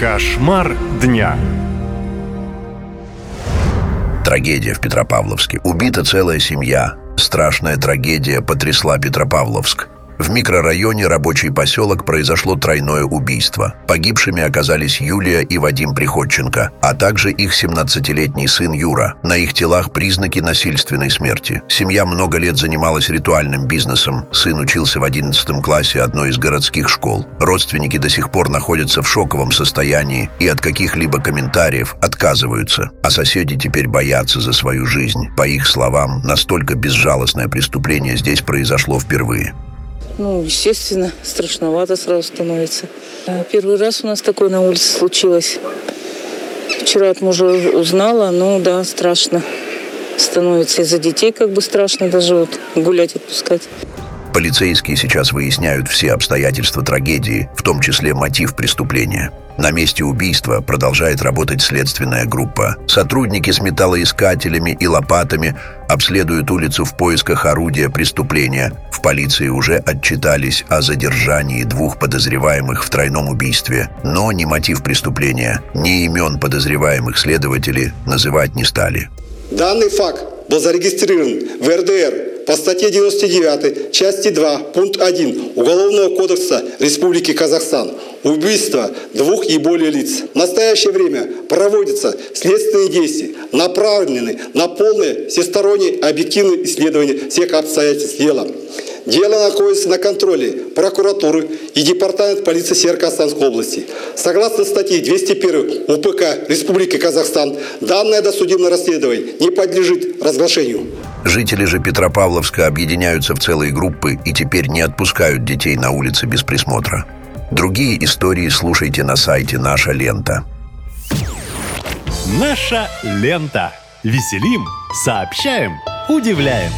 Кошмар дня. Трагедия в Петропавловске. Убита целая семья. Страшная трагедия потрясла Петропавловск. В микрорайоне рабочий поселок произошло тройное убийство. Погибшими оказались Юлия и Вадим Приходченко, а также их 17-летний сын Юра. На их телах признаки насильственной смерти. Семья много лет занималась ритуальным бизнесом. Сын учился в 11 классе одной из городских школ. Родственники до сих пор находятся в шоковом состоянии и от каких-либо комментариев отказываются. А соседи теперь боятся за свою жизнь. По их словам, настолько безжалостное преступление здесь произошло впервые. Ну, естественно, страшновато сразу становится. А Первый раз у нас такое на улице случилось. Вчера от мужа узнала, ну да, страшно становится. Из-за детей как бы страшно даже вот гулять отпускать. Полицейские сейчас выясняют все обстоятельства трагедии, в том числе мотив преступления. На месте убийства продолжает работать следственная группа. Сотрудники с металлоискателями и лопатами обследуют улицу в поисках орудия преступления. Полиции уже отчитались о задержании двух подозреваемых в тройном убийстве. Но ни мотив преступления, ни имен подозреваемых следователи называть не стали. Данный факт был зарегистрирован в РДР по статье 99, части 2, пункт 1 Уголовного кодекса Республики Казахстан. Убийство двух и более лиц. В настоящее время проводятся следственные действия, направленные на полное всестороннее объективное исследование всех обстоятельств дела. Дело находится на контроле прокуратуры и Департамент полиции Северо-Казахстанской области. Согласно статье 201 УПК Республики Казахстан, данное досудебное расследование не подлежит разглашению. Жители же Петропавловска объединяются в целые группы и теперь не отпускают детей на улице без присмотра. Другие истории слушайте на сайте «Наша лента». Наша лента. Веселим, сообщаем, удивляем.